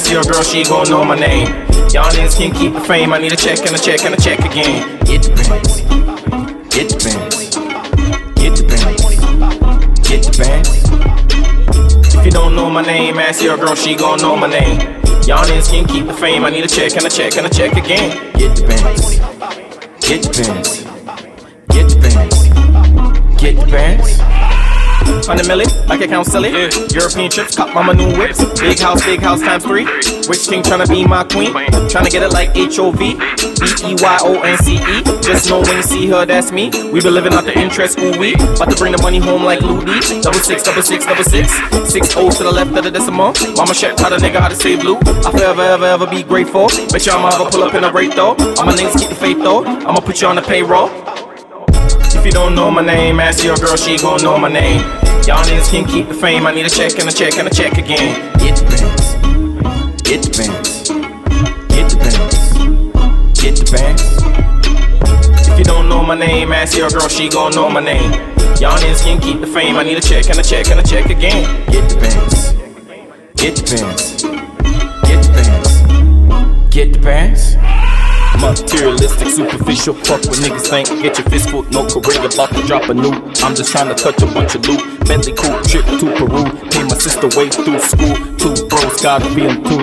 ask your girl, she gon' know my name. Y'all niggas can't keep the fame. I need a check and a check and a check again. Get the bands. Get the bands. Get the bands. Get the bands. If you don't know my name, ask your girl, she gon' know my name. Y'all niggas can't keep the fame. I need a check and a check and a check again. Get the bands. Get the bands. Get the bands. Get the bands. Hundred milli, like it counts silly. Yeah. European trips, cop mama new whips. Big house, big house times three. Rich king tryna be my queen. Tryna get it like H O V. B E Y O N C E. Just know when you see her, that's me. We been living out the interest, ooh we. About to bring the money home like Lou D. Double six, double six, double six. Six O's to the left of the decimal. Mama check how the nigga how to say blue. I forever, ever, ever be grateful. Bet y'all I'ma ever pull up in a rate though. All my niggas keep the faith though. I'ma put you on the payroll. If you don't know my name, ask your girl, she gon' know my name. Y'all niggas can't keep the fame. I need a check and a check and a check again. Get the bands. Get the bands. Get the bands. Get the bands. If you don't know my name, ask your girl, she gon' know my name. Y'all niggas can't keep the fame. I need a check and a check and a check again. Get the bands. Get the bands. Get the bands. Get the bands. Materialistic, superficial, fuck what niggas think. Get your fist foot, no career, about to drop a new. I'm just trying to touch a bunch of loot. Bentley cool trip to Peru. Pay my sister way through school. Two bros, gotta be in two.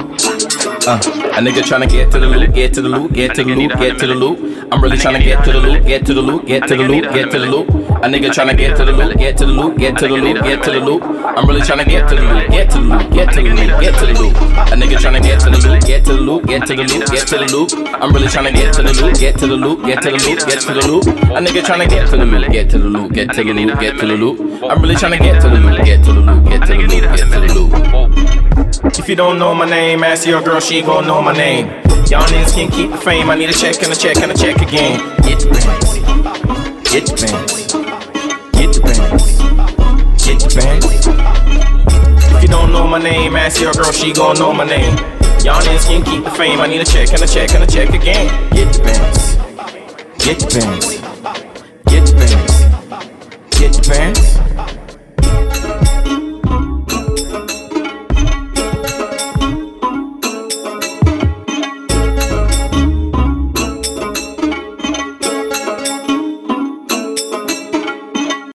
Uh, a nigga tryna get to the loot, get to the loot, get to the loot, get to the loot. I'm really tryna get to the loot, get to the loot, get to the loot, get to the loot. A nigga tryna get to the loot, get to the loot, get to the loot, get to the loot. I'm really tryna get to the loot, get to the loot, get to the loot, get to the loot. A nigga tryna get to the get to the loot, get to the loot, get to the loot. I'm really tryna get to the loot, get to the loot, get to the loot, get to the loot. A nigga tryna get to the loot, get to the loot, get to the loot, get to the loot. I'm really tryna get to the loot, get to the loot, get to the loot, get to the loot. If you don't know my name, ask your girl, she gon' know my name. Y'all niggas can't keep the fame. I need a check and a check and a check again. Get the bands. Get the bands. Get the bands. Get the bands. If you don't know my name, ask your girl, she gon' know my name. Y'all niggas can't keep the fame. I need a check and a check and a check again. Get the bands. Get the bands. Get the bands.